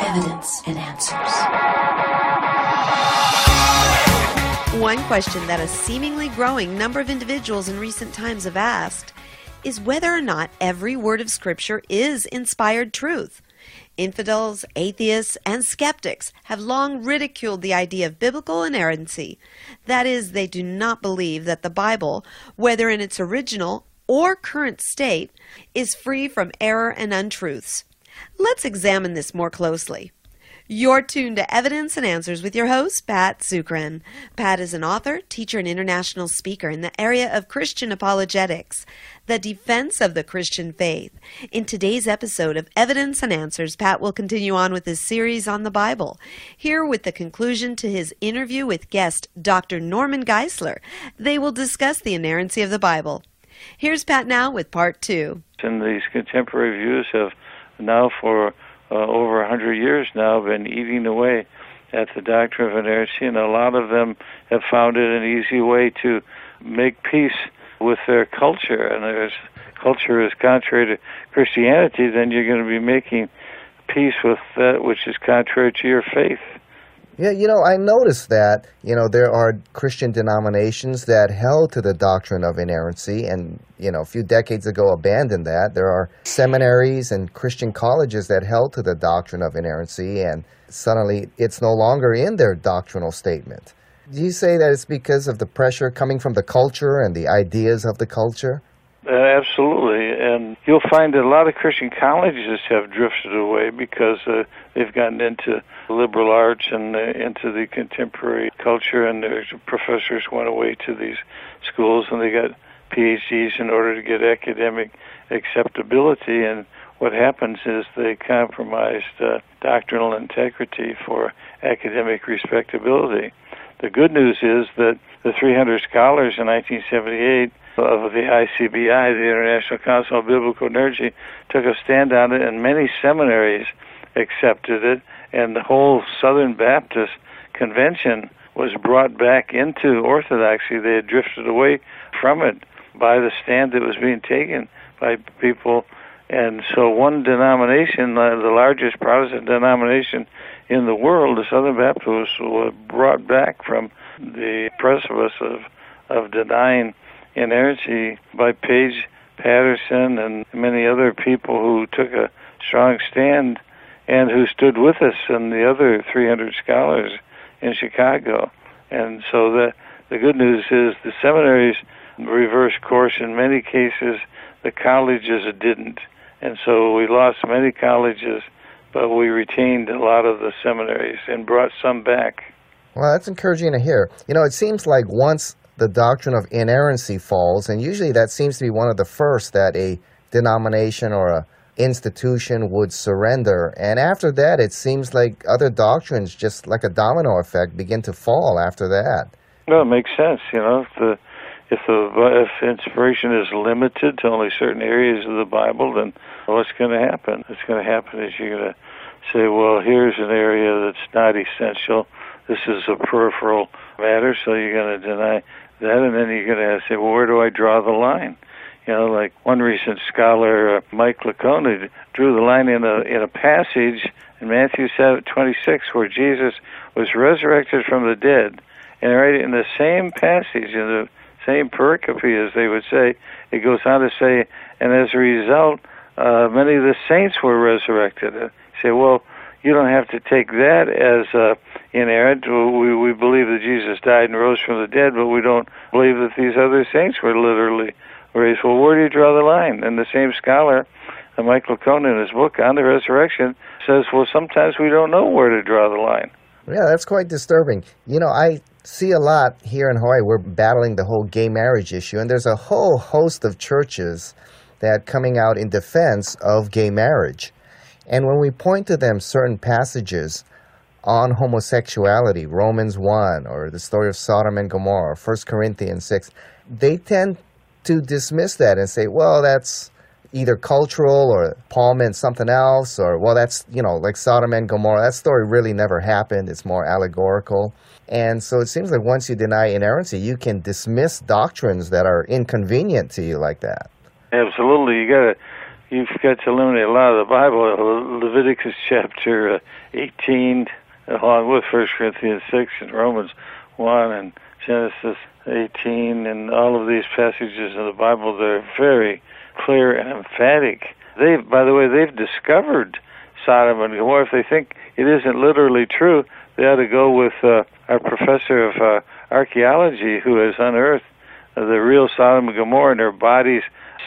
Evidence and answers. One question that a seemingly growing number of individuals in recent times have asked is whether or not every word of Scripture is inspired truth. Infidels, atheists, and skeptics have long ridiculed the idea of biblical inerrancy. That is, they do not believe that the Bible, whether in its original or current state, is free from error and untruths. Let's examine this more closely. You're tuned to Evidence and Answers with your host, Pat Zukeran. Pat is an author, teacher, and international speaker in the area of Christian apologetics, the defense of the Christian faith. In today's episode of Evidence and Answers, Pat will continue on with his series on the Bible. Here, with the conclusion to his interview with guest Dr. Norman Geisler, they will discuss the inerrancy of the Bible. Here's Pat now with part two. And these contemporary views have now for uh, over a hundred years now been eating away at the doctrine of inerrancy, and a lot of them have found it an easy way to make peace with their culture. And if culture is contrary to Christianity, then you're going to be making peace with that which is contrary to your faith. Yeah, you know, I noticed that, you know, there are Christian denominations that held to the doctrine of inerrancy and, you know, a few decades ago abandoned that. There are seminaries and Christian colleges that held to the doctrine of inerrancy and suddenly it's no longer in their doctrinal statement. Do you say that it's because of the pressure coming from the culture and the ideas of the culture? Uh, absolutely, and you'll find that a lot of Christian colleges have drifted away because uh, they've gotten into liberal arts and uh, into the contemporary culture, and their professors went away to these schools and they got PhDs in order to get academic acceptability. And what happens is they compromised uh, doctrinal integrity for academic respectability. The good news is that the 300 scholars in 1978 of the ICBI, the International Council on Biblical Inerrancy, took a stand on it, and many seminaries accepted it, and the whole Southern Baptist Convention was brought back into orthodoxy. They had drifted away from it by the stand that was being taken by people. And so, one denomination, the largest Protestant denomination in the world, the Southern Baptists, was brought back from the precipice of, of denying inerrancy by Paige Patterson and many other people who took a strong stand and who stood with us and the other 300 scholars in Chicago. And so the the good news is the seminaries reversed course in many cases. The colleges didn't, and so we lost many colleges, but we retained a lot of the seminaries and brought some back. Well, that's encouraging to hear. You know, it seems like once the doctrine of inerrancy falls, and usually that seems to be one of the first that a denomination or a institution would surrender. And after that, it seems like other doctrines, just like a domino effect, begin to fall after that. No, it makes sense. You know, if the if the if inspiration is limited to only certain areas of the Bible, then what's going to happen? What's going to happen is you're going to say, well, here's an area that's not essential. This is a peripheral matter, so you're going to deny that, and then you're going to say, well, where do I draw the line? You know, like one recent scholar, uh, Mike Licona, drew the line in a in a passage in Matthew 7, 26 where Jesus was resurrected from the dead, and right in the same passage, in the same pericope, as they would say, it goes on to say, and as a result, uh, many of the saints were resurrected. Uh, say, well, you don't have to take that as uh, inerrant. We, we believe that Jesus died and rose from the dead, but we don't believe that these other saints were literally raised. Well, where do you draw the line? And the same scholar, uh, Michael Licona, in his book on the resurrection, says, well, sometimes we don't know where to draw the line. Yeah, that's quite disturbing. You know, I see a lot here in Hawaii. We're battling the whole gay marriage issue, and there's a whole host of churches that coming out in defense of gay marriage. And when we point to them certain passages on homosexuality, Romans 1, or the story of Sodom and Gomorrah, 1 Corinthians 6, they tend to dismiss that and say, well, that's either cultural or Paul meant something else, or, well, that's, you know, like Sodom and Gomorrah. That story really never happened. It's more allegorical. And so it seems like once you deny inerrancy, you can dismiss doctrines that are inconvenient to you like that. Absolutely. You got to you've got to eliminate a lot of the Bible. Leviticus chapter uh, 18, along with First Corinthians 6 and Romans 1 and Genesis 18, and all of these passages in the Bible, they're very clear and emphatic. They've, by the way, they've discovered Sodom and Gomorrah. If they think it isn't literally true, they ought to go with uh, our professor of uh, archaeology who has unearthed the real Sodom and Gomorrah and their bodies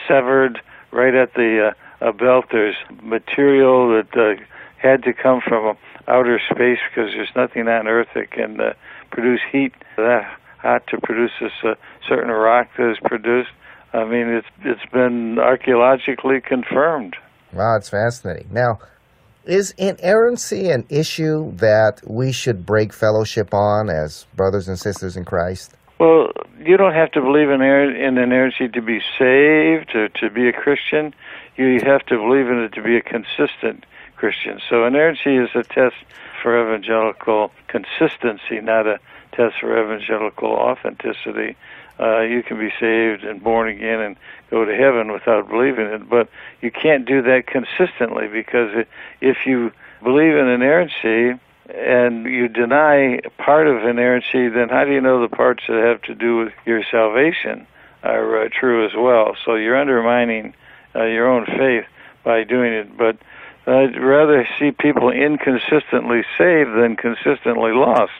severed right at the uh, belt. There's material that uh, had to come from outer space because there's nothing on Earth that can uh, produce heat that hot to produce this uh, certain rock that is produced. I mean, it's it's been archaeologically confirmed. Wow, it's fascinating. Now, is inerrancy an issue that we should break fellowship on as brothers and sisters in Christ? Well, you don't have to believe in, in inerrancy to be saved or to be a Christian. You have to believe in it to be a consistent Christian. So inerrancy is a test for evangelical consistency, not a test for evangelical authenticity. Uh, you can be saved and born again and go to heaven without believing it, but you can't do that consistently because if you believe in inerrancy and you deny part of inerrancy, then how do you know the parts that have to do with your salvation are uh, true as well? So you're undermining uh, your own faith by doing it. But I'd rather see people inconsistently saved than consistently lost.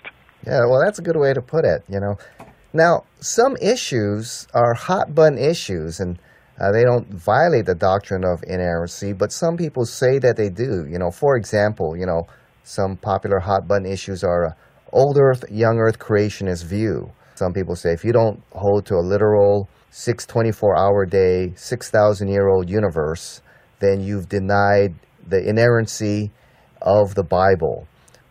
Yeah, well, that's a good way to put it, you know. Now, some issues are hot button issues, and uh, they don't violate the doctrine of inerrancy, but some people say that they do. You know, for example, you know, some popular hot button issues are uh, old Earth, young Earth creationist view. Some people say if you don't hold to a literal 624 hour day, 6,000 year old universe, then you've denied the inerrancy of the Bible.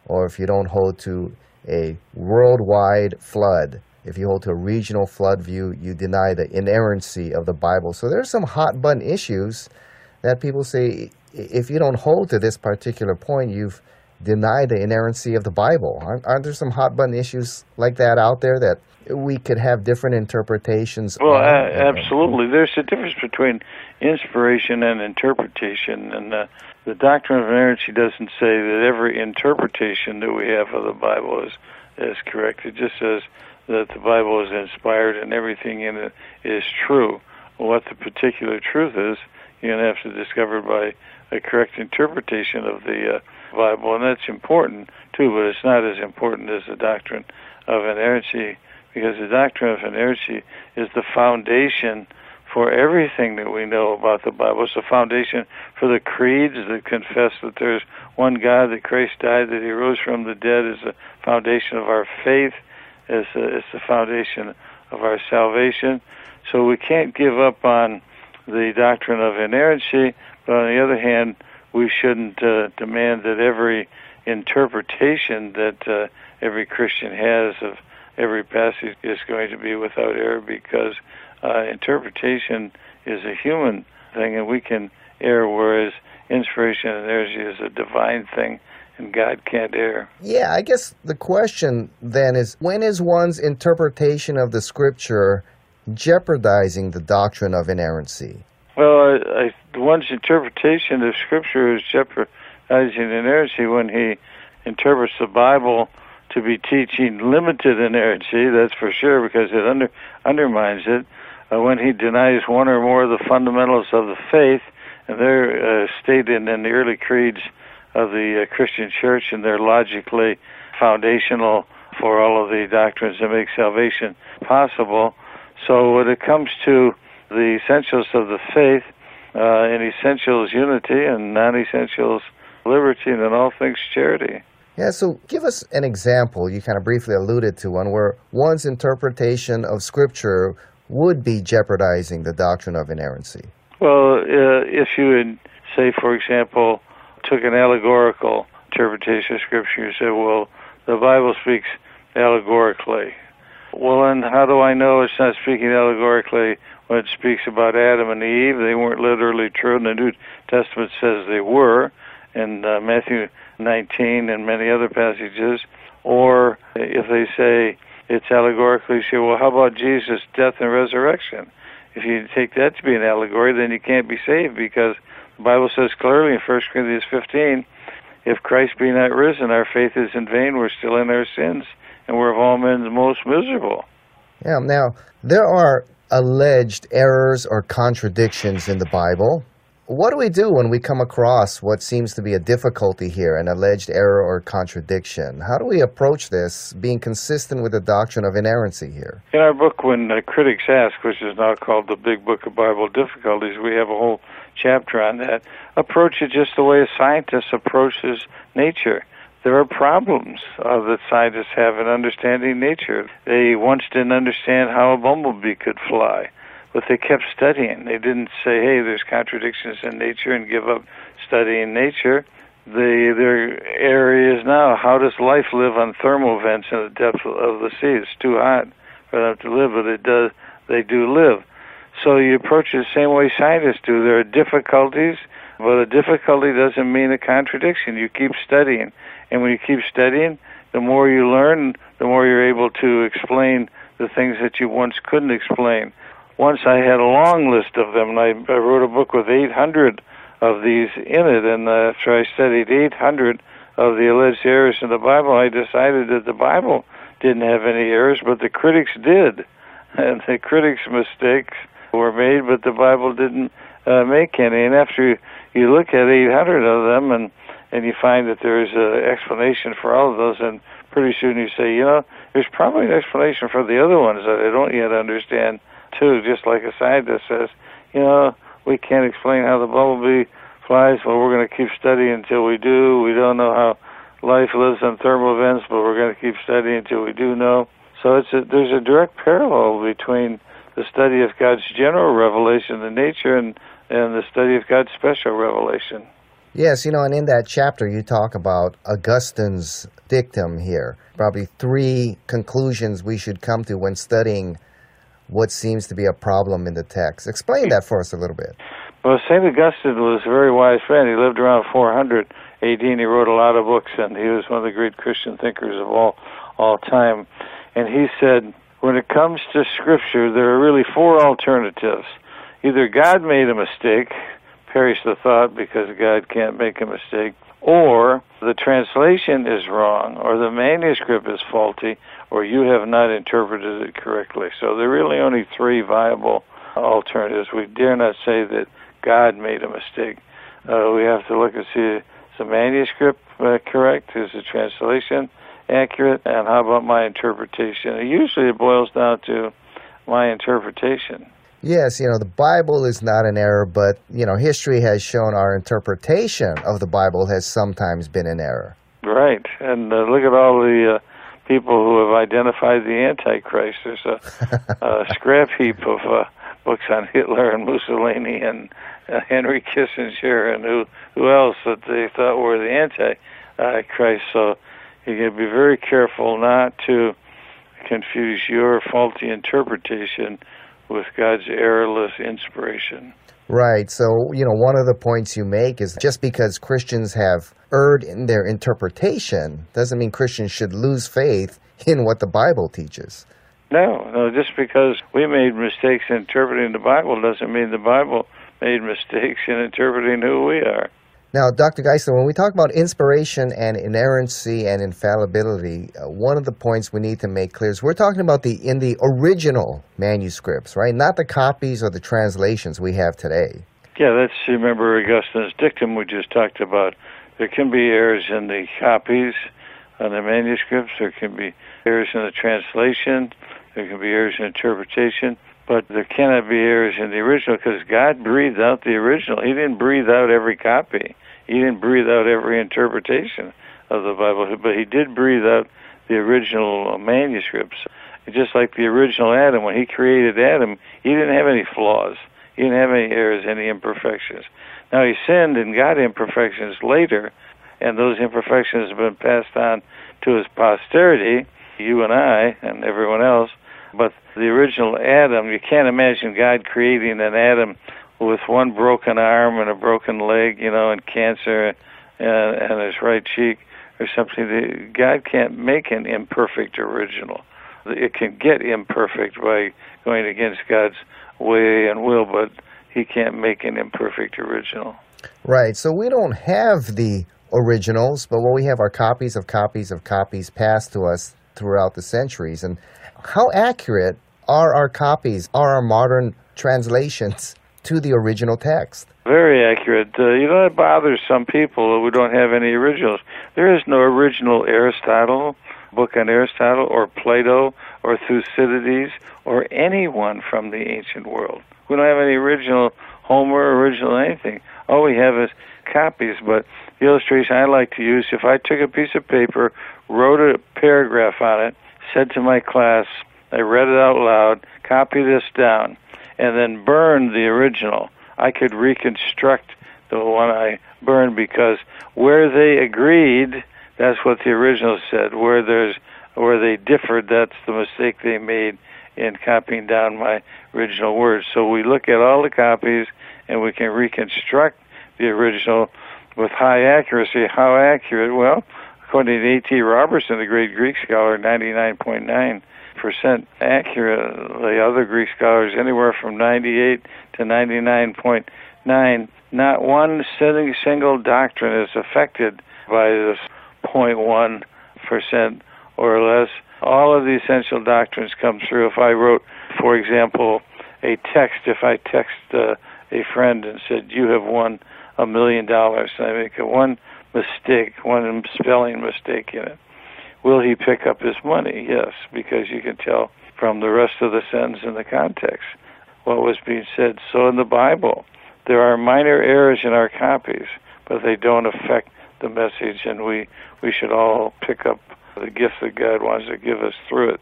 Or if you don't hold to a worldwide flood, if you hold to a regional flood view, you deny the inerrancy of the Bible. So there's some hot button issues that people say if you don't hold to this particular point, you've denied the inerrancy of the Bible. Aren't, aren't there some hot button issues like that out there that we could have different interpretations? Well, absolutely. There's a difference between inspiration and interpretation, and uh, the doctrine of inerrancy doesn't say that every interpretation that we have of the Bible is is correct. It just says that the Bible is inspired and everything in it is true. What the particular truth is, you're going to have to discover by a correct interpretation of the uh, Bible, and that's important too. But it's not as important as the doctrine of inerrancy, because the doctrine of inerrancy is the foundation for everything that we know about the Bible. It's the foundation for the creeds that confess that there's one God, that Christ died, that He rose from the dead. Is the foundation of our faith. It's, a, it's the foundation of our salvation. So we can't give up on the doctrine of inerrancy, but on the other hand, we shouldn't uh, demand that every interpretation that uh, every Christian has of every passage is going to be without error because uh, interpretation is a human thing and we can err, whereas inspiration and inerrancy is a divine thing and God can't err. Yeah, I guess the question then is when is one's interpretation of the scripture jeopardizing the doctrine of inerrancy? Well, I, I, one's interpretation of Scripture is jeopardizing inerrancy when he interprets the Bible to be teaching limited inerrancy. That's for sure because it under, undermines it. Uh, when he denies one or more of the fundamentals of the faith, and they're uh, stated in the early creeds of the uh, Christian Church, and they're logically foundational for all of the doctrines that make salvation possible. So when it comes to the essentials of the faith, uh, in essentials unity and non-essentials liberty, and in all things charity. Yeah, so give us an example. You kind of briefly alluded to one where one's interpretation of Scripture would be jeopardizing the doctrine of inerrancy. Well, uh, if you say, for example, took an allegorical interpretation of Scripture, you say, well, the Bible speaks allegorically. Well, then how do I know it's not speaking allegorically when it speaks about Adam and Eve? They weren't literally true, and the New Testament says they were in uh, Matthew 19 and many other passages. Or if they say it's allegorically, say, well, how about Jesus' death and resurrection? If you take that to be an allegory, then you can't be saved because The Bible says clearly in 1 Corinthians 15, if Christ be not risen, our faith is in vain, we're still in our sins, and we're of all men most miserable. Yeah, now, there are alleged errors or contradictions in the Bible. What do we do when we come across what seems to be a difficulty here, an alleged error or contradiction? How do we approach this, being consistent with the doctrine of inerrancy here? In our book, When uh, Critics Ask, which is now called the Big Book of Bible Difficulties, we have a whole chapter on that. Approach it just the way a scientist approaches nature. There are problems uh, that scientists have in understanding nature. They once didn't understand how a bumblebee could fly, but they kept studying. They didn't say, hey, there's contradictions in nature and give up studying nature. The their area is now how does life live on thermal vents in the depth of the sea? It's too hot for them to live, but it does. They do live. So you approach it the same way scientists do. There are difficulties, but a difficulty doesn't mean a contradiction. You keep studying, and when you keep studying, the more you learn, the more you're able to explain the things that you once couldn't explain. Once I had a long list of them, and I, I wrote a book with 800 of these in it. And uh, after I studied 800 of the alleged errors in the Bible, I decided that the Bible didn't have any errors, but the critics did. And the critics' mistakes were made, but the Bible didn't uh, make any. And after you, look at 800 of them and and you find that there's an explanation for all of those, and pretty soon you say, you know, there's probably an explanation for the other ones that I don't yet understand, too. Just like a scientist says, you know, we can't explain how the bumblebee flies. Well, we're going to keep studying until we do. We don't know how life lives on thermal vents, but we're going to keep studying until we do know. So it's a, there's a direct parallel between the study of God's general revelation in nature and, and the study of God's special revelation. Yes, you know, and in that chapter you talk about Augustine's dictum here. Probably three conclusions we should come to when studying what seems to be a problem in the text. Explain that for us a little bit. Well, St. Augustine was a very wise man. He lived around 400 AD and he wrote a lot of books, and he was one of the great Christian thinkers of all, all time. And he said, when it comes to Scripture, there are really four alternatives. Either God made a mistake, perish the thought because God can't make a mistake, or the translation is wrong, or the manuscript is faulty, or you have not interpreted it correctly. So there are really only three viable alternatives. We dare not say that God made a mistake. Uh, we have to look and see is the manuscript uh, correct? Is the translation accurate? And how about my interpretation? Usually it boils down to my interpretation. Yes, you know, the Bible is not an error, but, you know, history has shown our interpretation of the Bible has sometimes been an error. Right. And uh, look at all the uh, people who have identified the Antichrist. There's a, a scrap heap of uh, books on Hitler and Mussolini and uh, Henry Kissinger and who, who else that they thought were the Antichrist. So you got to be very careful not to confuse your faulty interpretation with God's errorless inspiration. Right. So, you know, one of the points you make is just because Christians have erred in their interpretation doesn't mean Christians should lose faith in what the Bible teaches. No, no, just because we made mistakes in interpreting the Bible doesn't mean the Bible made mistakes in interpreting who we are. Now, Dr. Geisler, when we talk about inspiration and inerrancy and infallibility, uh, one of the points we need to make clear is we're talking about the in the original manuscripts, right? Not the copies or the translations we have today. Yeah, that's remember Augustine's dictum we just talked about. There can be errors in the copies on the manuscripts. There can be errors in the translation. There can be errors in interpretation. But there cannot be errors in the original because God breathed out the original. He didn't breathe out every copy. He didn't breathe out every interpretation of the Bible, but he did breathe out the original manuscripts. Just like the original Adam, when he created Adam, he didn't have any flaws. He didn't have any errors, any imperfections. Now he sinned and got imperfections later, and those imperfections have been passed on to his posterity, you and I, and everyone else. But the original Adam, you can't imagine God creating an Adam with one broken arm and a broken leg, you know, and cancer and, and his right cheek or something. God can't make an imperfect original. It can get imperfect by going against God's way and will, but he can't make an imperfect original. Right. So we don't have the originals, but what we have are copies of copies of copies passed to us throughout the centuries. And how accurate are our copies, are our modern translations to the original text? Very accurate. Uh, you know, it bothers some people we don't have any originals. There is no original Aristotle, book on Aristotle, or Plato, or Thucydides, or anyone from the ancient world. We don't have any original Homer, original anything. All we have is copies. But the illustration I like to use, if I took a piece of paper, wrote a paragraph on it, said to my class, I read it out loud, copy this down, and then burn the original, I could reconstruct the one I burned because where they agreed, that's what the original said. Where there's where they differed, that's the mistake they made in copying down my original words. So we look at all the copies and we can reconstruct the original with high accuracy. How accurate? Well, according to A.T. Robertson, the great Greek scholar, 99.9 percent accurate. The other Greek scholars, anywhere from 98 to 99.9. Not one single doctrine is affected by this 0.1 percent or less. All of the essential doctrines come through. If I wrote, for example, a text, if I text uh, a friend and said, "You have won a million dollars," I make one mistake, one spelling mistake in it, will he pick up his money? Yes, because you can tell from the rest of the sentence in the context what was being said. So in the Bible, there are minor errors in our copies, but they don't affect the message, and we, we should all pick up the gift that God wants to give us through it,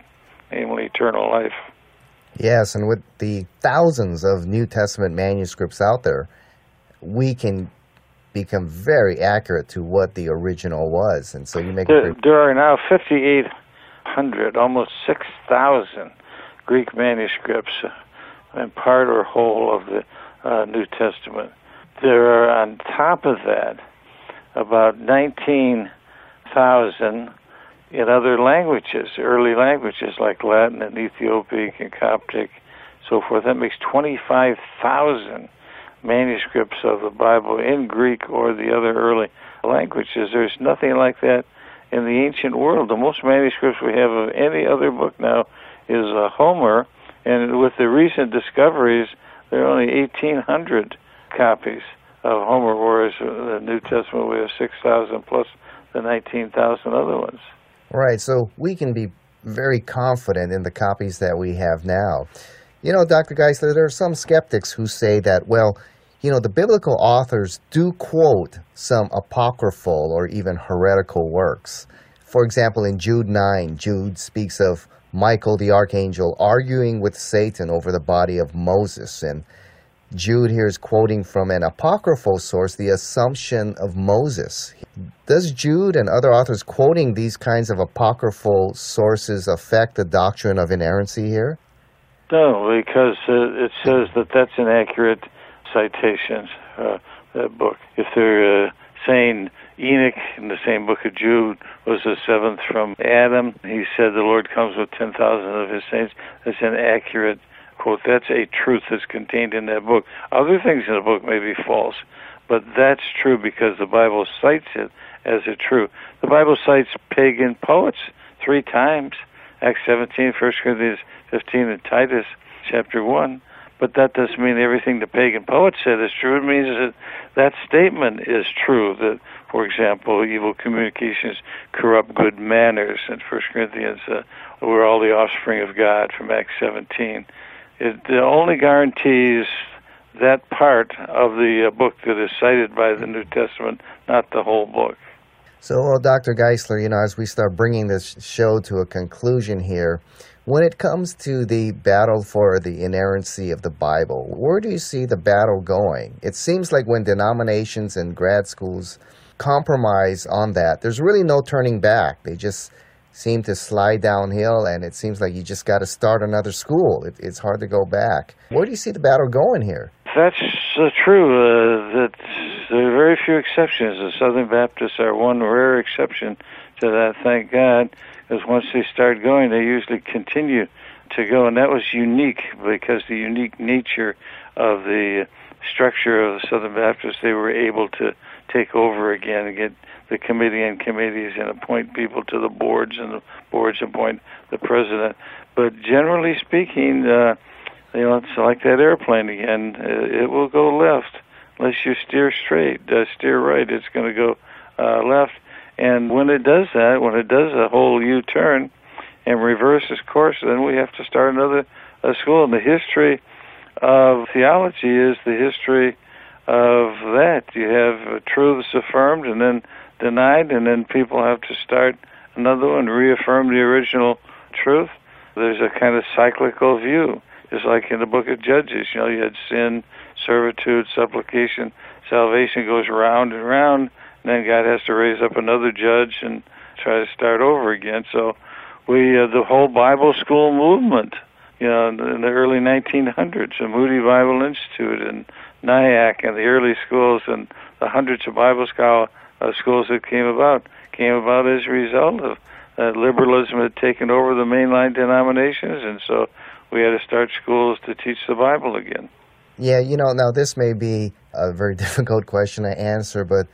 namely eternal life. Yes, and with the thousands of New Testament manuscripts out there, we can become very accurate to what the original was. And so you make there, there are now 5,800, almost 6,000 Greek manuscripts, in part or whole of the uh, New Testament. There are, on top of that, about 19,000 in other languages, early languages like Latin and Ethiopic and Coptic, so forth. That makes 25,000 manuscripts of the Bible in Greek or the other early languages. There's nothing like that in the ancient world. The most manuscripts we have of any other book now is uh, Homer, and with the recent discoveries, there are only 1,800 copies of Homer, whereas the New Testament we have 6,000 plus the 19,000 other ones. Right, so we can be very confident in the copies that we have now. You know, Dr. Geisler, there are some skeptics who say that, well, you know, the biblical authors do quote some apocryphal or even heretical works. For example, in Jude 9, Jude speaks of Michael the archangel arguing with Satan over the body of Moses. And Jude here is quoting from an apocryphal source, the Assumption of Moses. Does Jude and other authors quoting these kinds of apocryphal sources affect the doctrine of inerrancy here? No, because uh, it says that that's an accurate citation, uh, that book. If they're uh, saying Enoch in the same book of Jude was the seventh from Adam, he said the Lord comes with 10,000 of his saints, that's an accurate quote. That's a truth that's contained in that book. Other things in the book may be false, but that's true because the Bible cites it as a true. The Bible cites pagan poets three times Acts 17, 1 Corinthians 15 in Titus chapter 1. But that doesn't mean everything the pagan poet said is true. It means that that statement is true. That, for example, evil communications corrupt good manners. In 1 Corinthians, uh, we're all the offspring of God from Acts 17. It, it only guarantees that part of the uh, book that is cited by the New Testament, not the whole book. So, well, Dr. Geisler, you know, as we start bringing this show to a conclusion here, when it comes to the battle for the inerrancy of the Bible, where do you see the battle going? It seems like when denominations and grad schools compromise on that, there's really no turning back. They just seem to slide downhill, and it seems like you just got to start another school. It, it's hard to go back. Where do you see the battle going here? That's uh, true. Uh, that there are very few exceptions. The Southern Baptists are one rare exception to that. Thank God because once they start going, they usually continue to go, and that was unique because the unique nature of the structure of the Southern Baptists, they were able to take over again and get the committee and committees and appoint people to the boards, and the boards appoint the president. But generally speaking, uh, you know, it's like that airplane again. It will go left unless you steer straight. Uh, steer right, it's going to go uh, left. And when it does that, when it does a whole U-turn and reverses course, then we have to start another school. And the history of theology is the history of that. You have uh, truths affirmed and then denied, and then people have to start another one, reaffirm the original truth. There's a kind of cyclical view, just like in the book of Judges. You know, you had sin, servitude, supplication, salvation goes round and round, then God has to raise up another judge and try to start over again. So, we uh, the whole Bible school movement, you know, in the early 1900s, the Moody Bible Institute and Nyack and the early schools and the hundreds of Bible scholar uh, schools that came about came about as a result of uh, liberalism had taken over the mainline denominations, and so we had to start schools to teach the Bible again. Yeah, you know, now this may be a very difficult question to answer, but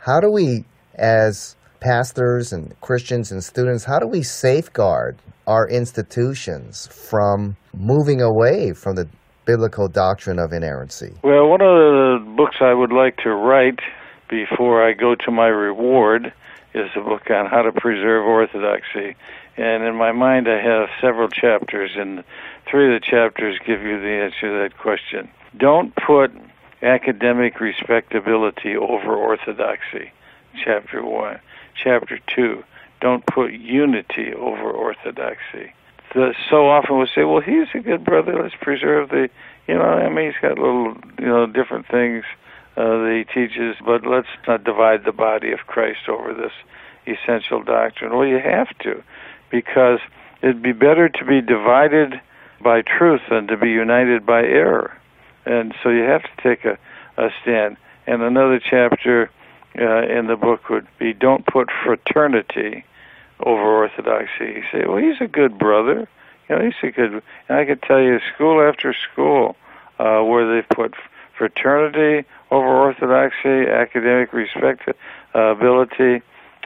how do we, as pastors and Christians and students, how do we safeguard our institutions from moving away from the biblical doctrine of inerrancy? Well, one of the books I would like to write before I go to my reward is a book on how to preserve orthodoxy. And in my mind, I have several chapters, and three of the chapters give you the answer to that question. Don't put academic respectability over orthodoxy, chapter one. Chapter two, don't put unity over orthodoxy. The, so often we'll say, well, he's a good brother, let's preserve the, you know, I mean, he's got little, you know, different things uh, that he teaches, but let's not divide the body of Christ over this essential doctrine. Well, you have to, because it'd be better to be divided by truth than to be united by error. And so you have to take a, a stand. And another chapter uh, in the book would be don't put fraternity over orthodoxy. You say, well, he's a good brother. You know, he's a good. And I could tell you, school after school, uh, where they've put fraternity over orthodoxy, academic respectability,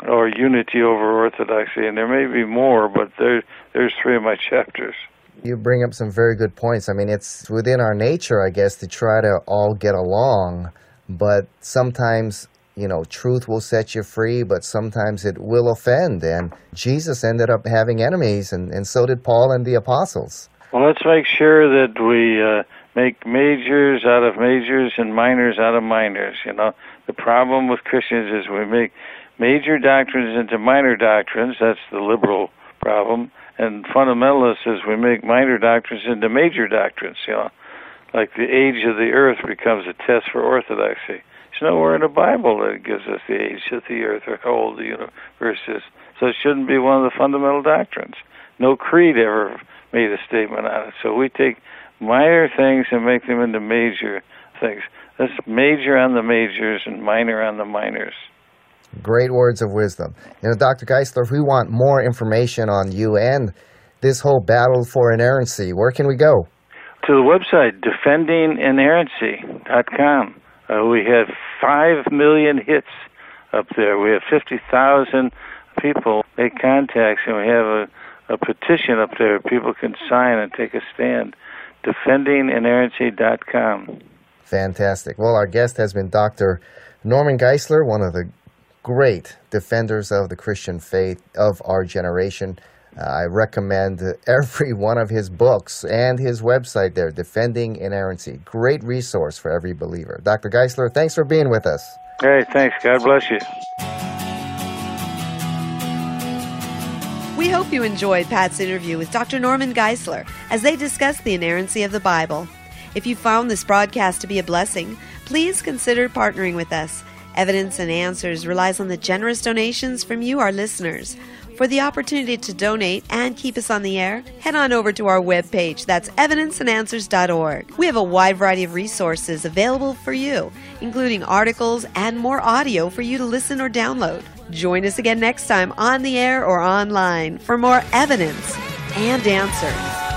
or unity over orthodoxy. And there may be more, but there, there's three of my chapters. You bring up some very good points. I mean, it's within our nature, I guess, to try to all get along, but sometimes you know, truth will set you free, but sometimes it will offend. And Jesus ended up having enemies, and, and so did Paul and the apostles. Well, let's make sure that we uh, make majors out of majors and minors out of minors. You know, the problem with Christians is we make major doctrines into minor doctrines. That's the liberal problem. And fundamentalists is we make minor doctrines into major doctrines. You know, like the age of the earth becomes a test for orthodoxy. There's nowhere in the Bible that gives us the age of the earth or how old the universe is. So it shouldn't be one of the fundamental doctrines. No creed ever made a statement on it. So we take minor things and make them into major things. Let's major on the majors and minor on the minors. Great words of wisdom. You know, Dr. Geisler, if we want more information on you and this whole battle for inerrancy, where can we go? To the website, defendinginerrancy.com. Uh, we have 5 million hits up there. We have 50,000 people make contacts, and we have a, a petition up there people can sign and take a stand defendinginerrancy.com. Fantastic. Well, our guest has been Dr. Norman Geisler, one of the great defenders of the Christian faith of our generation. Uh, I recommend every one of his books and his website there, Defending Inerrancy. Great resource for every believer. Dr. Geisler, thanks for being with us. Hey, thanks. God bless you. We hope you enjoyed Pat's interview with Dr. Norman Geisler as they discuss the inerrancy of the Bible. If you found this broadcast to be a blessing, please consider partnering with us. Evidence and Answers relies on the generous donations from you, our listeners. For the opportunity to donate and keep us on the air, head on over to our webpage. That's evidenceandanswers.org. We have a wide variety of resources available for you, including articles and more audio for you to listen or download. Join us again next time on the air or online for more evidence and answers.